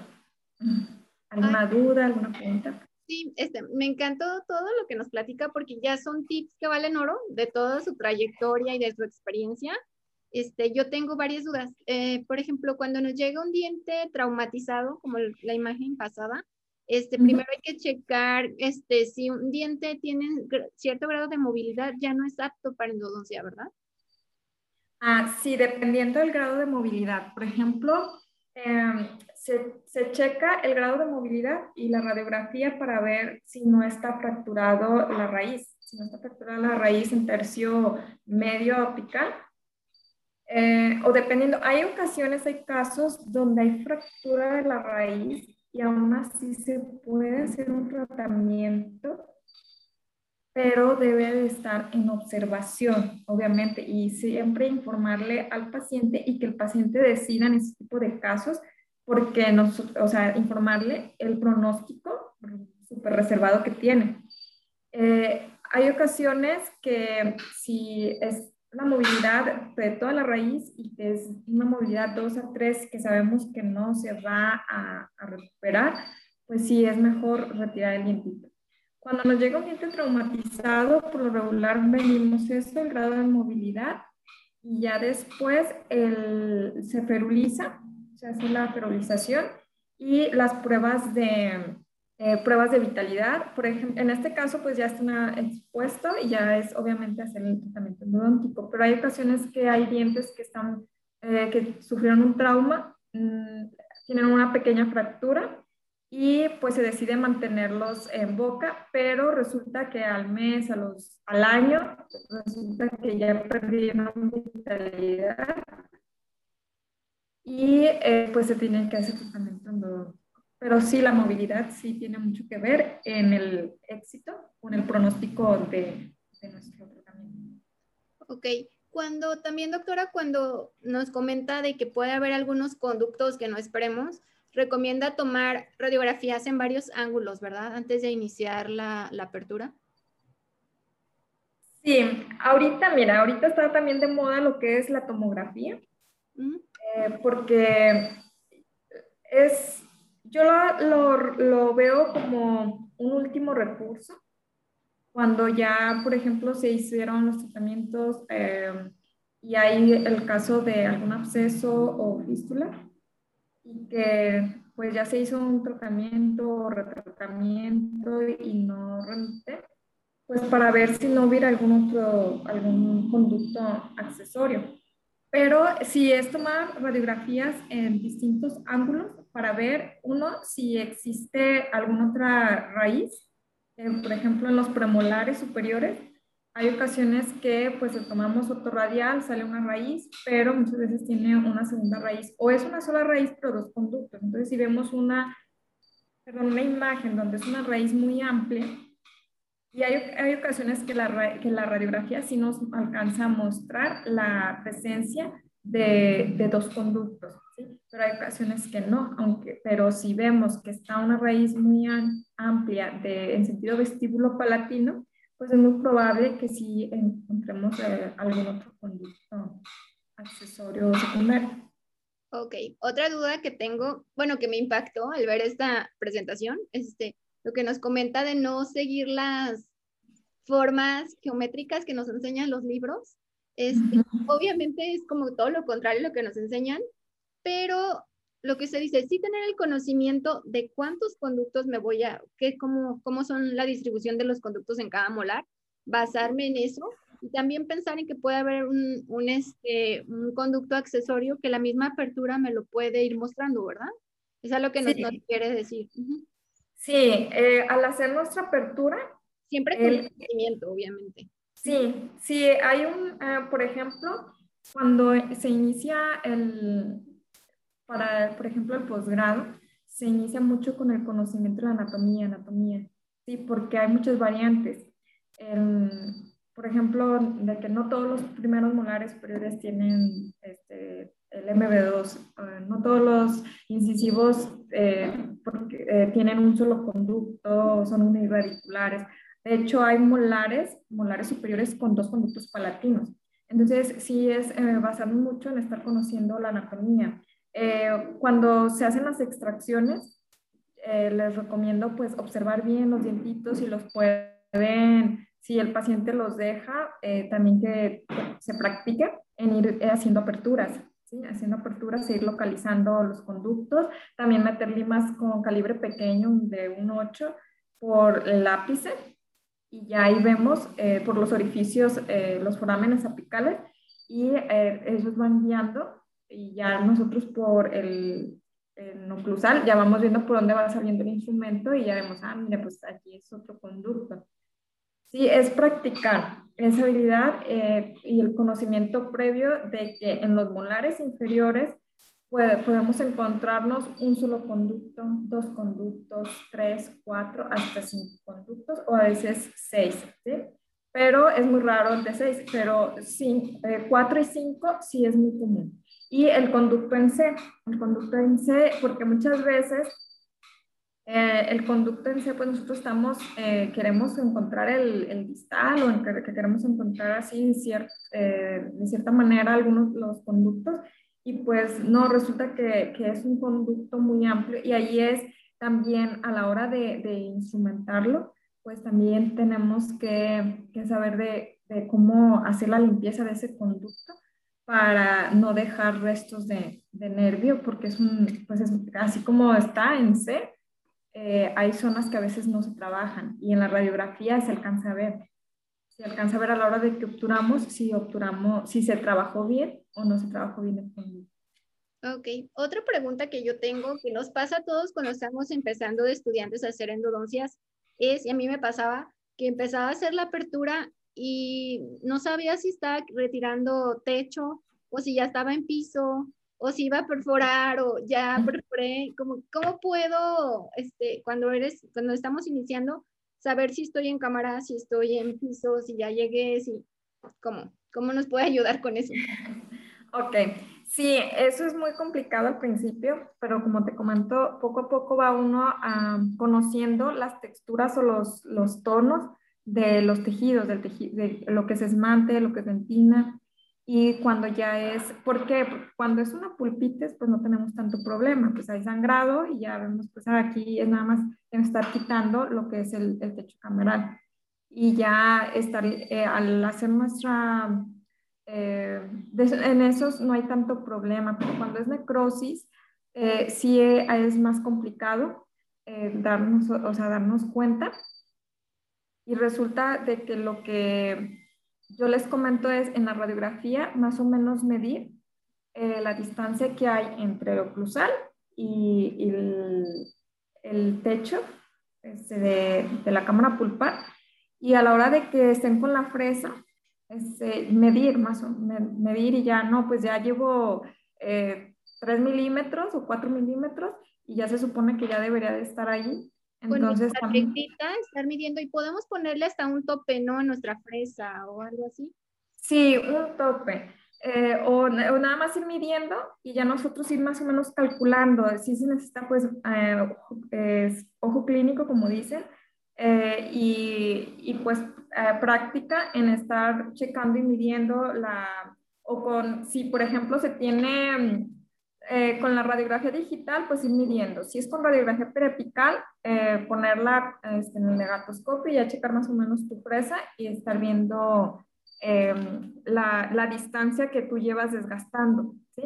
[LAUGHS] ¿Alguna duda, alguna pregunta? Sí, este, me encantó todo lo que nos platica porque ya son tips que valen oro de toda su trayectoria y de su experiencia. Este, yo tengo varias dudas. Eh, por ejemplo, cuando nos llega un diente traumatizado, como la imagen pasada, este, primero hay que checar este, si un diente tiene cierto grado de movilidad, ya no es apto para endodoncia, ¿verdad? Ah, sí, dependiendo del grado de movilidad. Por ejemplo, em, se, se, checa el grado de movilidad y la radiografía para ver si no está fracturado la raíz, si no está fracturada la raíz en tercio medio apical. Eh, o dependiendo, hay ocasiones, hay casos donde hay fractura de la raíz y aún así se puede hacer un tratamiento, pero debe de estar en observación, obviamente, y siempre informarle al paciente y que el paciente decida en ese tipo de casos, porque nos, o sea, informarle el pronóstico súper reservado que tiene. Eh, hay ocasiones que si es la movilidad de toda la raíz y que es una movilidad 2 a 3 que sabemos que no se va a, a recuperar, pues sí es mejor retirar el dientito. Cuando nos llega un diente traumatizado, por lo regular medimos esto, el grado de movilidad, y ya después el, se feruliza, se hace la ferulización y las pruebas de, eh, pruebas de vitalidad. Por ejemplo, en este caso, pues ya está expuesto y ya es obviamente hacer el tratamiento endodóntico, pero hay ocasiones que hay dientes que, están, eh, que sufrieron un trauma, mmm, tienen una pequeña fractura y pues se decide mantenerlos en boca, pero resulta que al mes, a los, al año, resulta que ya perdieron vitalidad y eh, pues se tiene que hacer tratamiento endodóntico. Pero sí, la movilidad sí tiene mucho que ver en el éxito o en el pronóstico de, de nuestro tratamiento. Ok, cuando también doctora, cuando nos comenta de que puede haber algunos conductos que no esperemos, recomienda tomar radiografías en varios ángulos, ¿verdad? Antes de iniciar la, apertura. Sí, ahorita, mira, ahorita está también de moda lo que es la tomografía, eh, porque es, yo lo, veo como un último recurso. Cuando ya, por ejemplo, se hicieron los tratamientos eh, y hay el caso de algún absceso o fístula, y que pues ya se hizo un tratamiento o retratamiento y no remite, pues para ver si no hubiera algún otro, algún conducto accesorio. Pero si es tomar radiografías en distintos ángulos para ver, uno, si existe alguna otra raíz, eh, por ejemplo, en los premolares superiores, hay ocasiones que pues tomamos radial, sale una raíz, pero muchas veces tiene una segunda raíz o es una sola raíz pero dos conductos. Entonces si vemos una, perdón, una imagen donde es una raíz muy amplia y hay, hay ocasiones que la, que la radiografía sí nos alcanza a mostrar la presencia de, de dos conductos, ¿sí? pero hay ocasiones que no, aunque, pero si vemos que está una raíz muy amplia de, en sentido vestíbulo palatino, pues es muy probable que sí encontremos eh, algún otro conducto accesorio secundario. Ok, otra duda que tengo, bueno, que me impactó al ver esta presentación, es este, lo que nos comenta de no seguir las formas geométricas que nos enseñan los libros. Este, Obviamente es como todo lo contrario a lo que nos enseñan, pero lo que se dice, sí tener el conocimiento de cuántos conductos me voy a, qué, cómo, cómo son la distribución de los conductos en cada molar, basarme en eso y también pensar en que puede haber un, un, este, un conducto accesorio que la misma apertura me lo puede ir mostrando, ¿verdad? Eso es lo que nos, quiere decir. Sí, eh, al hacer nuestra apertura. Siempre con el conocimiento, obviamente. Sí, sí, hay un, eh, por ejemplo, cuando se inicia el, para, por ejemplo, el posgrado, se inicia mucho con el conocimiento de la anatomía, anatomía, ¿sí? Porque hay muchas variantes. por ejemplo, de que no todos los primeros molares superiores tienen este, el MB2, eh, no todos los incisivos eh, porque, eh, tienen un solo conducto, son unirradiculares. De hecho, hay molares, molares superiores con dos conductos palatinos. Entonces, sí es basarnos mucho en estar conociendo la anatomía. Eh, cuando se hacen las extracciones, eh, les recomiendo pues observar bien los dientitos y los pueden, si el paciente los deja, eh, también que se practique en ir haciendo aperturas, ¿sí? haciendo aperturas e ir localizando los conductos, también meter limas con calibre pequeño de 1.8 por el lápiz y ya ahí vemos por los orificios los forámenes apicales y ellos van guiando y ya nosotros por el, el ya vamos viendo por dónde va saliendo el instrumento y ya vemos, ah, mira, pues aquí es otro conducto. Sí, es practicar esa habilidad eh, y el conocimiento previo de que en los molares inferiores podemos encontrarnos un solo conducto, dos conductos, tres, cuatro, hasta cinco conductos o a veces seis, ¿sí? Pero es muy raro de seis, pero sí, eh, cuatro y cinco sí es muy común. Y el conducto en C, el conducto en C, porque muchas veces Eh, el conducto en sí, pues nosotros estamos, eh, queremos encontrar el, el, distal o en que, queremos encontrar así eh, de cierta manera algunos los conductos y pues no, resulta que, que, es un conducto muy amplio y ahí es también a la hora de, de instrumentarlo, pues también tenemos que, que saber de, de, cómo hacer la limpieza de ese conducto para no dejar restos de, de nervio, porque es un, pues es así como está en C, eh, hay zonas que a veces no se trabajan y en la radiografía se alcanza a ver. Se alcanza a ver a la hora de que obturamos si obturamos, si se trabajó bien o no se trabajó bien el conducto. Ok, otra pregunta que yo tengo, que nos pasa a todos cuando estamos empezando de estudiantes a hacer endodoncias, es, y a mí me pasaba, que empezaba a hacer la apertura y no sabía si estaba retirando techo o si ya estaba en piso o si iba a perforar o ya perforé, como, ¿cómo puedo, este, cuando eres, cuando estamos iniciando, saber si estoy en cámara, si estoy en piso, si ya llegué, si, ¿cómo? ¿Cómo nos puede ayudar con eso? [LAUGHS] Ok, sí, eso es muy complicado al principio, pero como te comento, poco a poco va uno ah, conociendo las texturas o los, los tonos de los tejidos, del tejido, de lo que es esmante, lo que es dentina, y cuando ya es, ¿por qué? Porque cuando es una pulpitis, pues no tenemos tanto problema, pues hay sangrado y ya vemos, pues aquí es nada más estar quitando lo que es el, el techo cameral. Y ya estar, eh, al hacer nuestra, eh, en esos no hay tanto problema, pero cuando es necrosis, eh, sí es más complicado darnos, o sea, darnos cuenta. Y resulta de que lo que yo les comento es en la radiografía más o menos medir eh, la distancia que hay entre el oclusal y, el, techo este, de, la cámara pulpar y a la hora de que estén con la fresa, este, medir más o medir y ya no, pues ya llevo eh, 3 milímetros o 4 milímetros y ya se supone que ya debería de estar ahí entonces, con estar midiendo y podemos ponerle hasta un tope, ¿no? En nuestra fresa o algo así. Sí, un tope. Eh, o, nada más ir midiendo y ya nosotros ir más o menos calculando. Si se necesita, pues, eh, ojo clínico, como dicen, eh, y, y, pues práctica en estar checando y midiendo la, o con, si por ejemplo se tiene eh, con la radiografía digital, pues ir midiendo. Si es con radiografía periapical, eh, ponerla este, en el negatoscopio y ya checar más o menos tu presa y estar viendo em, la, la, distancia que tú llevas desgastando. ¿sí?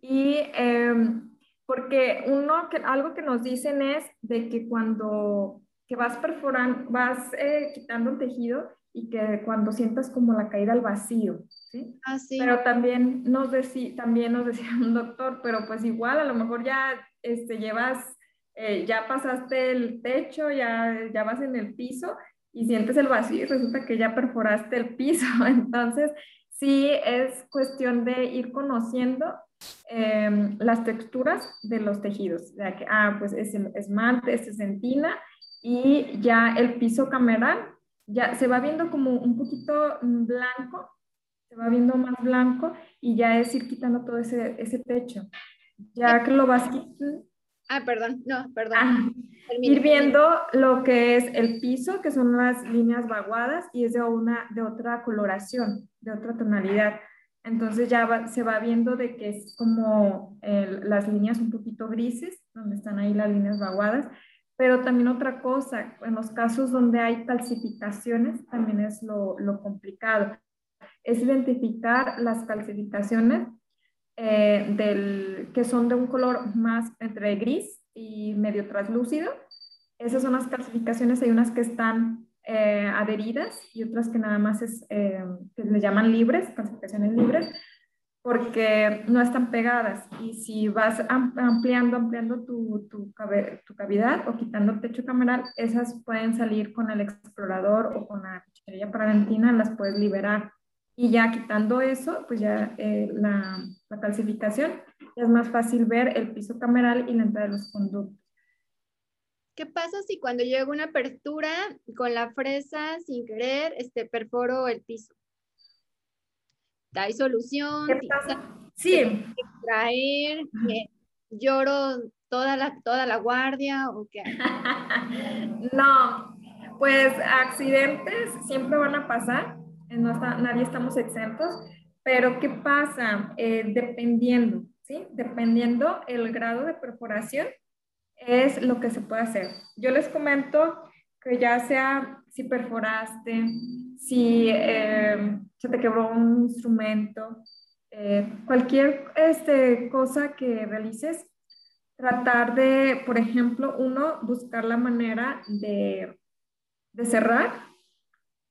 Y em, porque uno, que, algo que nos dicen es de que cuando que vas perforando, vas eh, quitando el tejido y que cuando sientas como la caída al vacío, ¿sí? Ah, sí. Pero también nos, decía, también nos decía un doctor, pero pues igual a lo mejor ya este, llevas, eh, ya pasaste el techo, ya, ya vas en el piso y sientes el vacío y resulta que ya perforaste el piso. [LAUGHS] Entonces, sí es cuestión de ir conociendo em, las texturas de los tejidos. Ya que, ah, pues es esmalte, es dentina y ya el piso cameral ya se va viendo como un poquito blanco, se va viendo más blanco y ya es ir quitando todo ese, ese techo. Ya que lo vas quitando. Ah, perdón, no, perdón. Ah, ir viendo lo que es el piso, que son las líneas vaguadas y es de, una, de otra coloración, de otra tonalidad. Entonces ya se va viendo de que es como las líneas un poquito grises, donde están ahí las líneas vaguadas, pero también otra cosa, en los casos donde hay calcificaciones, también es lo, complicado, es identificar las calcificaciones eh, del, que son de un color más entre gris y medio translúcido. Esas son las calcificaciones, hay unas que están eh, adheridas y otras que nada más es, eh, que le llaman libres, calcificaciones libres, porque no están pegadas y si vas ampliando, ampliando tu, tu, cavidad o quitando el techo cameral, esas pueden salir con el explorador o con la cuchilla paradentina, las puedes liberar. Y ya quitando eso, pues ya eh, la, la, calcificación, es más fácil ver el piso cameral y la entrada de los conductos. ¿Qué pasa si cuando llega una apertura con la fresa sin querer, este, perforo el piso? hay solución, sí. extraer, lloro toda la, toda la guardia o qué? [LAUGHS] no, pues accidentes siempre van a pasar, no nadie estamos exentos, pero ¿qué pasa? Eh, dependiendo, ¿sí? Dependiendo el grado de perforación, es lo que se puede hacer. Yo les comento que ya sea si perforaste, si eh, se te quebró un instrumento, eh, cualquier este, cosa que realices, tratar de, por ejemplo, uno, buscar la manera de, de cerrar,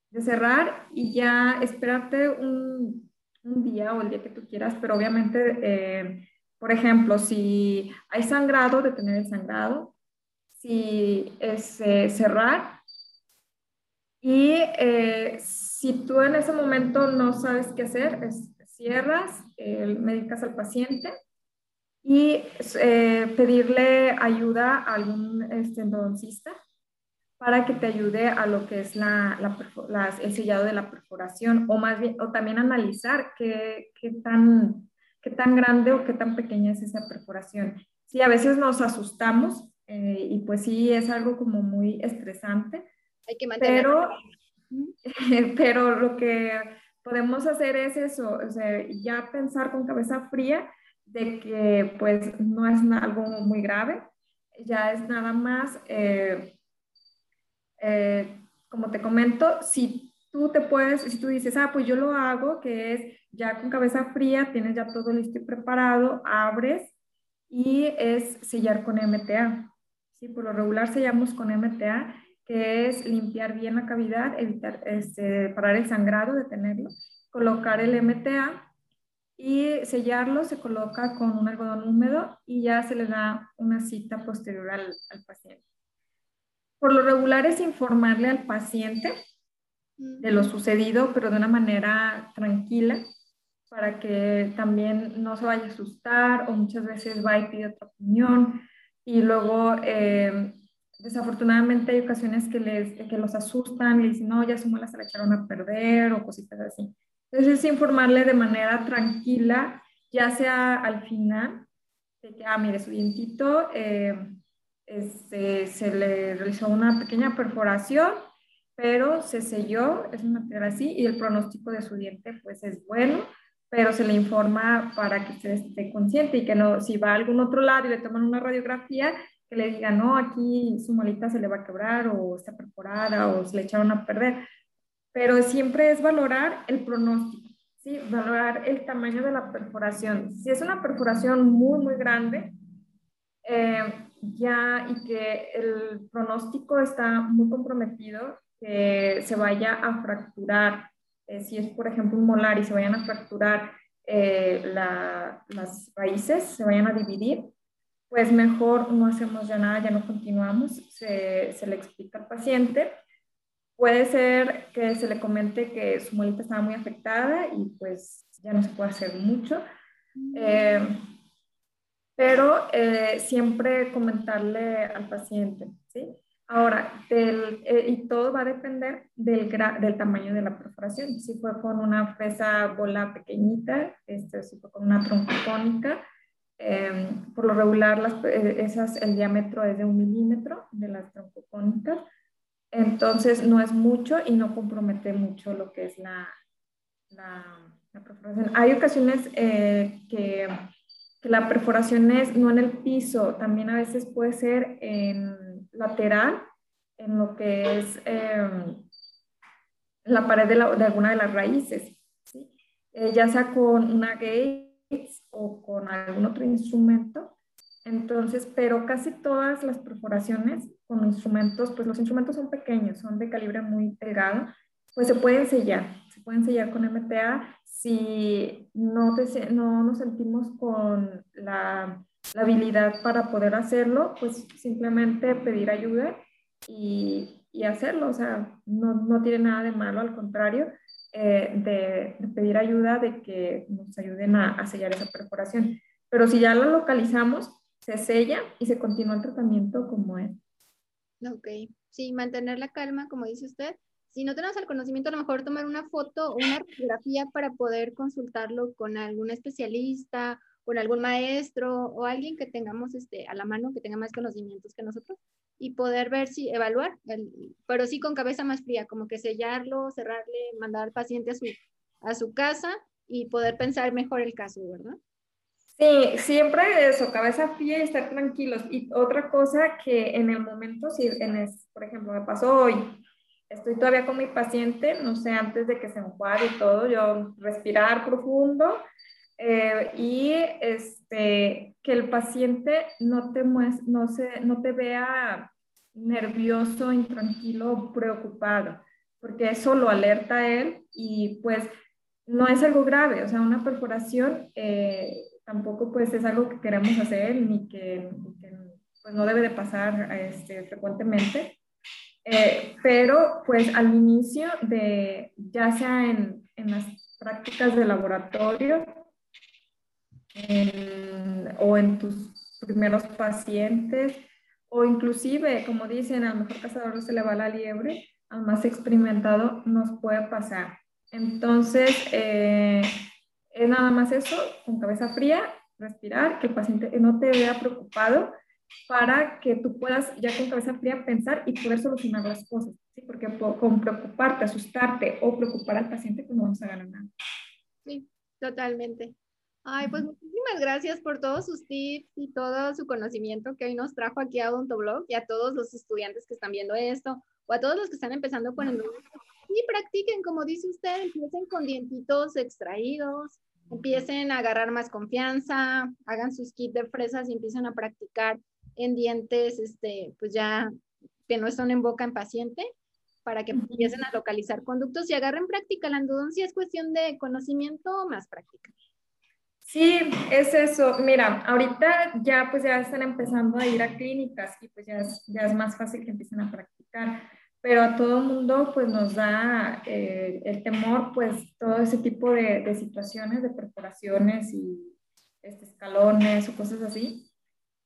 de cerrar y ya esperarte un, un, día o el día que tú quieras, pero obviamente, eh, por ejemplo, si hay sangrado, detener el sangrado, si es eh, cerrar y si tú en ese momento no sabes qué hacer, es cierras, el medicas al paciente y eh, pedirle ayuda a algún este, endodoncista para que te ayude a lo que es la, la, el sellado de la perforación o más bien, o también analizar qué, qué, tan, qué tan grande o qué tan pequeña es esa perforación. Sí, a veces nos asustamos eh, y pues sí es algo como muy estresante. Hay que mantenerlo. Pero, [LAUGHS] pero lo que podemos hacer es eso, o sea, ya pensar con cabeza fría de que pues no es algo muy grave, ya es nada más, eh, eh, como te comento, si tú te puedes, si tú dices, ah, pues yo lo hago, que es ya con cabeza fría, tienes ya todo listo y preparado, abres y es sellar con MTA. Sí, por lo regular sellamos con MTA que es limpiar bien la cavidad, evitar, este, parar el sangrado, detenerlo, colocar el MTA y sellarlo, se coloca con un algodón húmedo y ya se le da una cita posterior al, al paciente. Por lo regular es informarle al paciente de lo sucedido, pero de una manera tranquila, para que también no se vaya a asustar o muchas veces va y pide otra opinión y luego eh, desafortunadamente hay ocasiones que, les, que los asustan y dicen, no, ya su muela se la echaron a perder o cositas así. Entonces es informarle de manera tranquila, ya sea al final, de que, ah, mire, su dientito eh, este, se le realizó una pequeña perforación, pero se selló, es un material así, y el pronóstico de su diente pues es bueno, pero se le informa para que usted esté consciente y que no, si va a algún otro lado y le toman una radiografía, que le digan, no, aquí su molita se le va a quebrar o está perforada o se le echaron a perder. Pero siempre es valorar el pronóstico, ¿sí? valorar el tamaño de la perforación. Si es una perforación muy, muy grande, eh, ya y que el pronóstico está muy comprometido, que se vaya a fracturar, eh, si es por ejemplo un molar y se vayan a fracturar eh, las raíces, se vayan a dividir, pues mejor no hacemos ya nada, ya no continuamos, se, se, le explica al paciente. Puede ser que se le comente que su muelita estaba muy afectada y pues ya no se puede hacer mucho. Eh, pero eh, siempre comentarle al paciente, ¿sí? Ahora, del, eh, y todo va a depender del, del, tamaño de la perforación. Si fue con una fresa bola pequeñita, este, si fue con una troncocónica, Em, por lo regular, las, eh, esas, el diámetro es de un milímetro de las troncocónicas, entonces no es mucho y no compromete mucho lo que es la, la, perforación. Hay ocasiones eh, que, que, la perforación es no en el piso, también a veces puede ser en lateral, en lo que es em, la pared de, alguna de las raíces, ¿sí? Eh, ya sea con una gay o con algún otro instrumento. Entonces, pero casi todas las perforaciones con instrumentos, pues los instrumentos son pequeños, son de calibre muy delgado, pues se pueden sellar, se pueden sellar con MTA si no, no nos sentimos con la, habilidad para poder hacerlo, pues simplemente pedir ayuda y, y hacerlo, o sea, no, no tiene nada de malo, al contrario, eh, de, pedir ayuda, de que nos ayuden a, sellar esa perforación. Pero si ya la localizamos, se sella y se continúa el tratamiento como es. Ok, sí, mantener la calma, como dice usted. Si no tenemos el conocimiento, a lo mejor tomar una foto o una fotografía para poder consultarlo con algún especialista con algún maestro o alguien que tengamos este, a la mano, que tenga más conocimientos que nosotros y poder ver si evaluar, pero sí con cabeza más fría, como que sellarlo, cerrarle, mandar al paciente a su, a su casa y poder pensar mejor el caso, ¿verdad? Sí, siempre eso, cabeza fría y estar tranquilos. Y otra cosa que en el momento, si en por ejemplo, me pasó hoy, estoy todavía con mi paciente, no sé, antes de que se enjuague y todo, yo respirar profundo, eh, y este, que el paciente no te, no, se, no te vea nervioso, intranquilo, preocupado, porque eso lo alerta a él y pues no es algo grave, o sea, una perforación eh, tampoco pues es algo que queremos hacer ni que, pues, no debe de pasar este, frecuentemente, eh, pero pues al inicio de, ya sea en, en las prácticas de laboratorio, o en tus primeros pacientes, o inclusive, como dicen, al mejor cazador se le va la liebre, al más experimentado nos puede pasar. Entonces, eh, es nada más eso, con cabeza fría, respirar, que el paciente no te vea preocupado para que tú puedas ya con cabeza fría pensar y poder solucionar las cosas, ¿sí? Porque con preocuparte, asustarte o preocupar al paciente, pues no vamos a ganar nada. Sí, totalmente. Ay, pues muchísimas gracias por todos sus tips y todo su conocimiento que hoy nos trajo aquí a Odontoblog y a todos los estudiantes que están viendo esto o a todos los que están empezando con el y practiquen, como dice usted, empiecen con dientitos extraídos, empiecen a agarrar más confianza, hagan sus kits de fresas y empiecen a practicar en dientes, este, pues ya que no están en boca en paciente, para que empiecen a localizar conductos y agarren práctica. La endodoncia es cuestión de conocimiento más práctica. Sí, es eso. Mira, ahorita ya pues ya están empezando a ir a clínicas y pues ya es, ya es más fácil que empiecen a practicar. Pero a todo mundo pues nos da eh, el temor pues todo ese tipo de, de situaciones, de perforaciones y este, escalones o cosas así.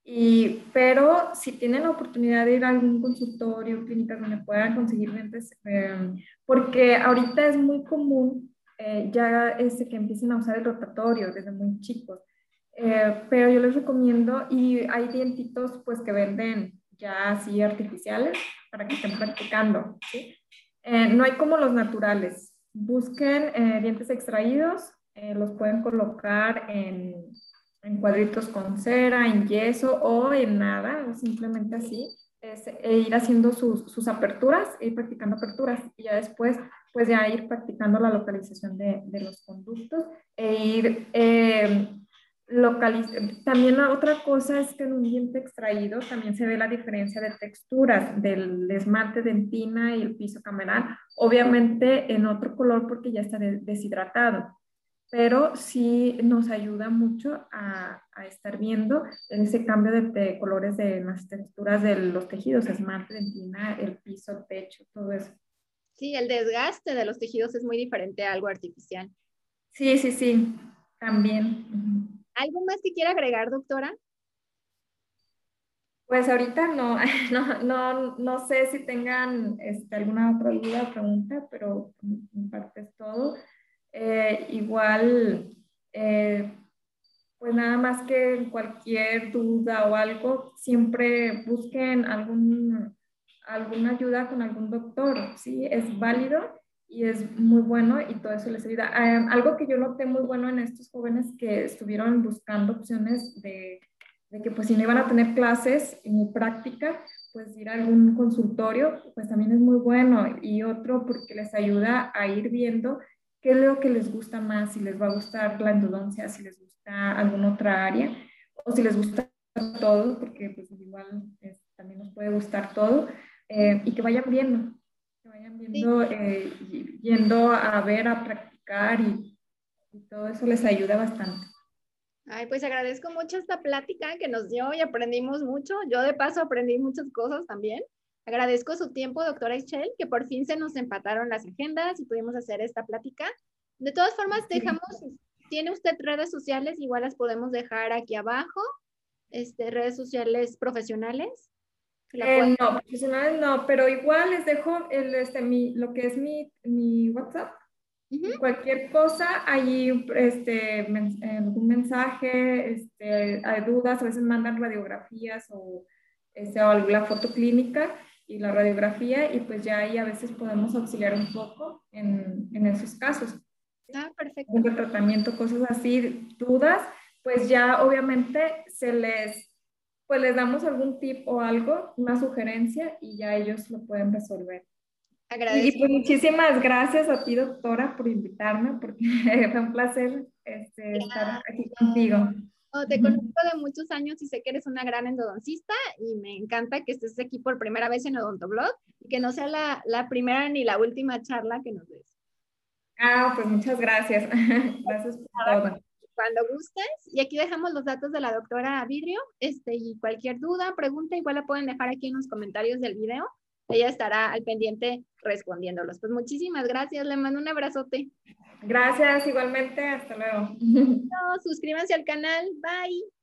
Y, pero si tienen la oportunidad de ir a algún consultorio, clínicas donde puedan conseguir lentes, eh, porque ahorita es muy común eh, ya este, que empiecen a usar el rotatorio desde muy chicos. Eh, pero yo les recomiendo, y hay dientitos pues que venden ya así artificiales para que estén practicando. ¿sí? Eh, no hay como los naturales. Busquen dientes extraídos, los pueden colocar en, en, cuadritos con cera, en yeso o en nada, simplemente así. e ir haciendo sus, sus aperturas, ir practicando aperturas y ya después pues ya ir practicando la localización de, de los conductos e ir eh. También la otra cosa es que en un diente extraído también se ve la diferencia de texturas del esmalte dentina y el piso cameral, obviamente en otro color porque ya está deshidratado, pero sí nos ayuda mucho a, a estar viendo ese cambio de, de, colores de las texturas de los tejidos, esmalte, dentina, el piso, el techo, todo eso. Sí, el desgaste de los tejidos es muy diferente a algo artificial. Sí, sí, sí, también. ¿Algo más que quiera agregar, doctora? Pues ahorita no, [LAUGHS] no, no, no sé si tengan este, alguna otra duda o pregunta, pero en parte es todo. Eh, igual, eh, pues nada más que cualquier duda o algo, siempre busquen algún alguna ayuda con algún doctor, ¿sí? Es válido y es muy bueno y todo eso les ayuda. Eh, algo que yo noté muy bueno en estos jóvenes que estuvieron buscando opciones de, de, que pues si no iban a tener clases ni práctica, pues ir a algún consultorio, pues también es muy bueno. Y otro porque les ayuda a ir viendo qué es lo que les gusta más, si les va a gustar la endodoncia, si les gusta alguna otra área o si les gusta todo, porque pues igual también nos puede gustar todo. Eh, y que vayan viendo, que vayan viendo, eh, yendo a ver, a practicar y, y, todo eso les ayuda bastante. Ay, pues agradezco mucho esta plática que nos dio y aprendimos mucho. Yo de paso aprendí muchas cosas también. Agradezco su tiempo, doctora Ischel, que por fin se nos empataron las agendas y pudimos hacer esta plática. De todas formas, dejamos, tiene usted redes sociales, igual las podemos dejar aquí abajo, este, redes sociales profesionales. Eh, no, profesionales no, pero igual les dejo el, este, mi, lo que es mi, mi WhatsApp. Cualquier cosa, allí este, algún mensaje, este, hay dudas, a veces mandan radiografías o, este, o la foto clínica y la radiografía y pues ya ahí a veces podemos auxiliar un poco en, en esos casos. Ah, perfecto. Un tratamiento, cosas así, dudas, pues ya obviamente se les, pues les damos algún tip o algo, una sugerencia y ya ellos lo pueden resolver. Y pues muchísimas gracias a ti, doctora, por invitarme, porque [LAUGHS] fue un placer este, estar aquí contigo. Oh, te conozco de muchos años y sé que eres una gran endodoncista y me encanta que estés aquí por primera vez en Odontoblog y que no sea la, la primera ni la última charla que nos des. Ah, pues muchas gracias. [LAUGHS] gracias por todo. Cuando gustes. Y aquí dejamos los datos de la doctora Vidrio. Este, y cualquier duda, pregunta, igual la pueden dejar aquí en los comentarios del video ella estará al pendiente respondiéndolos. Pues muchísimas gracias, le mando un abrazote. Gracias, igualmente, hasta luego. [LAUGHS] suscríbanse al canal, bye.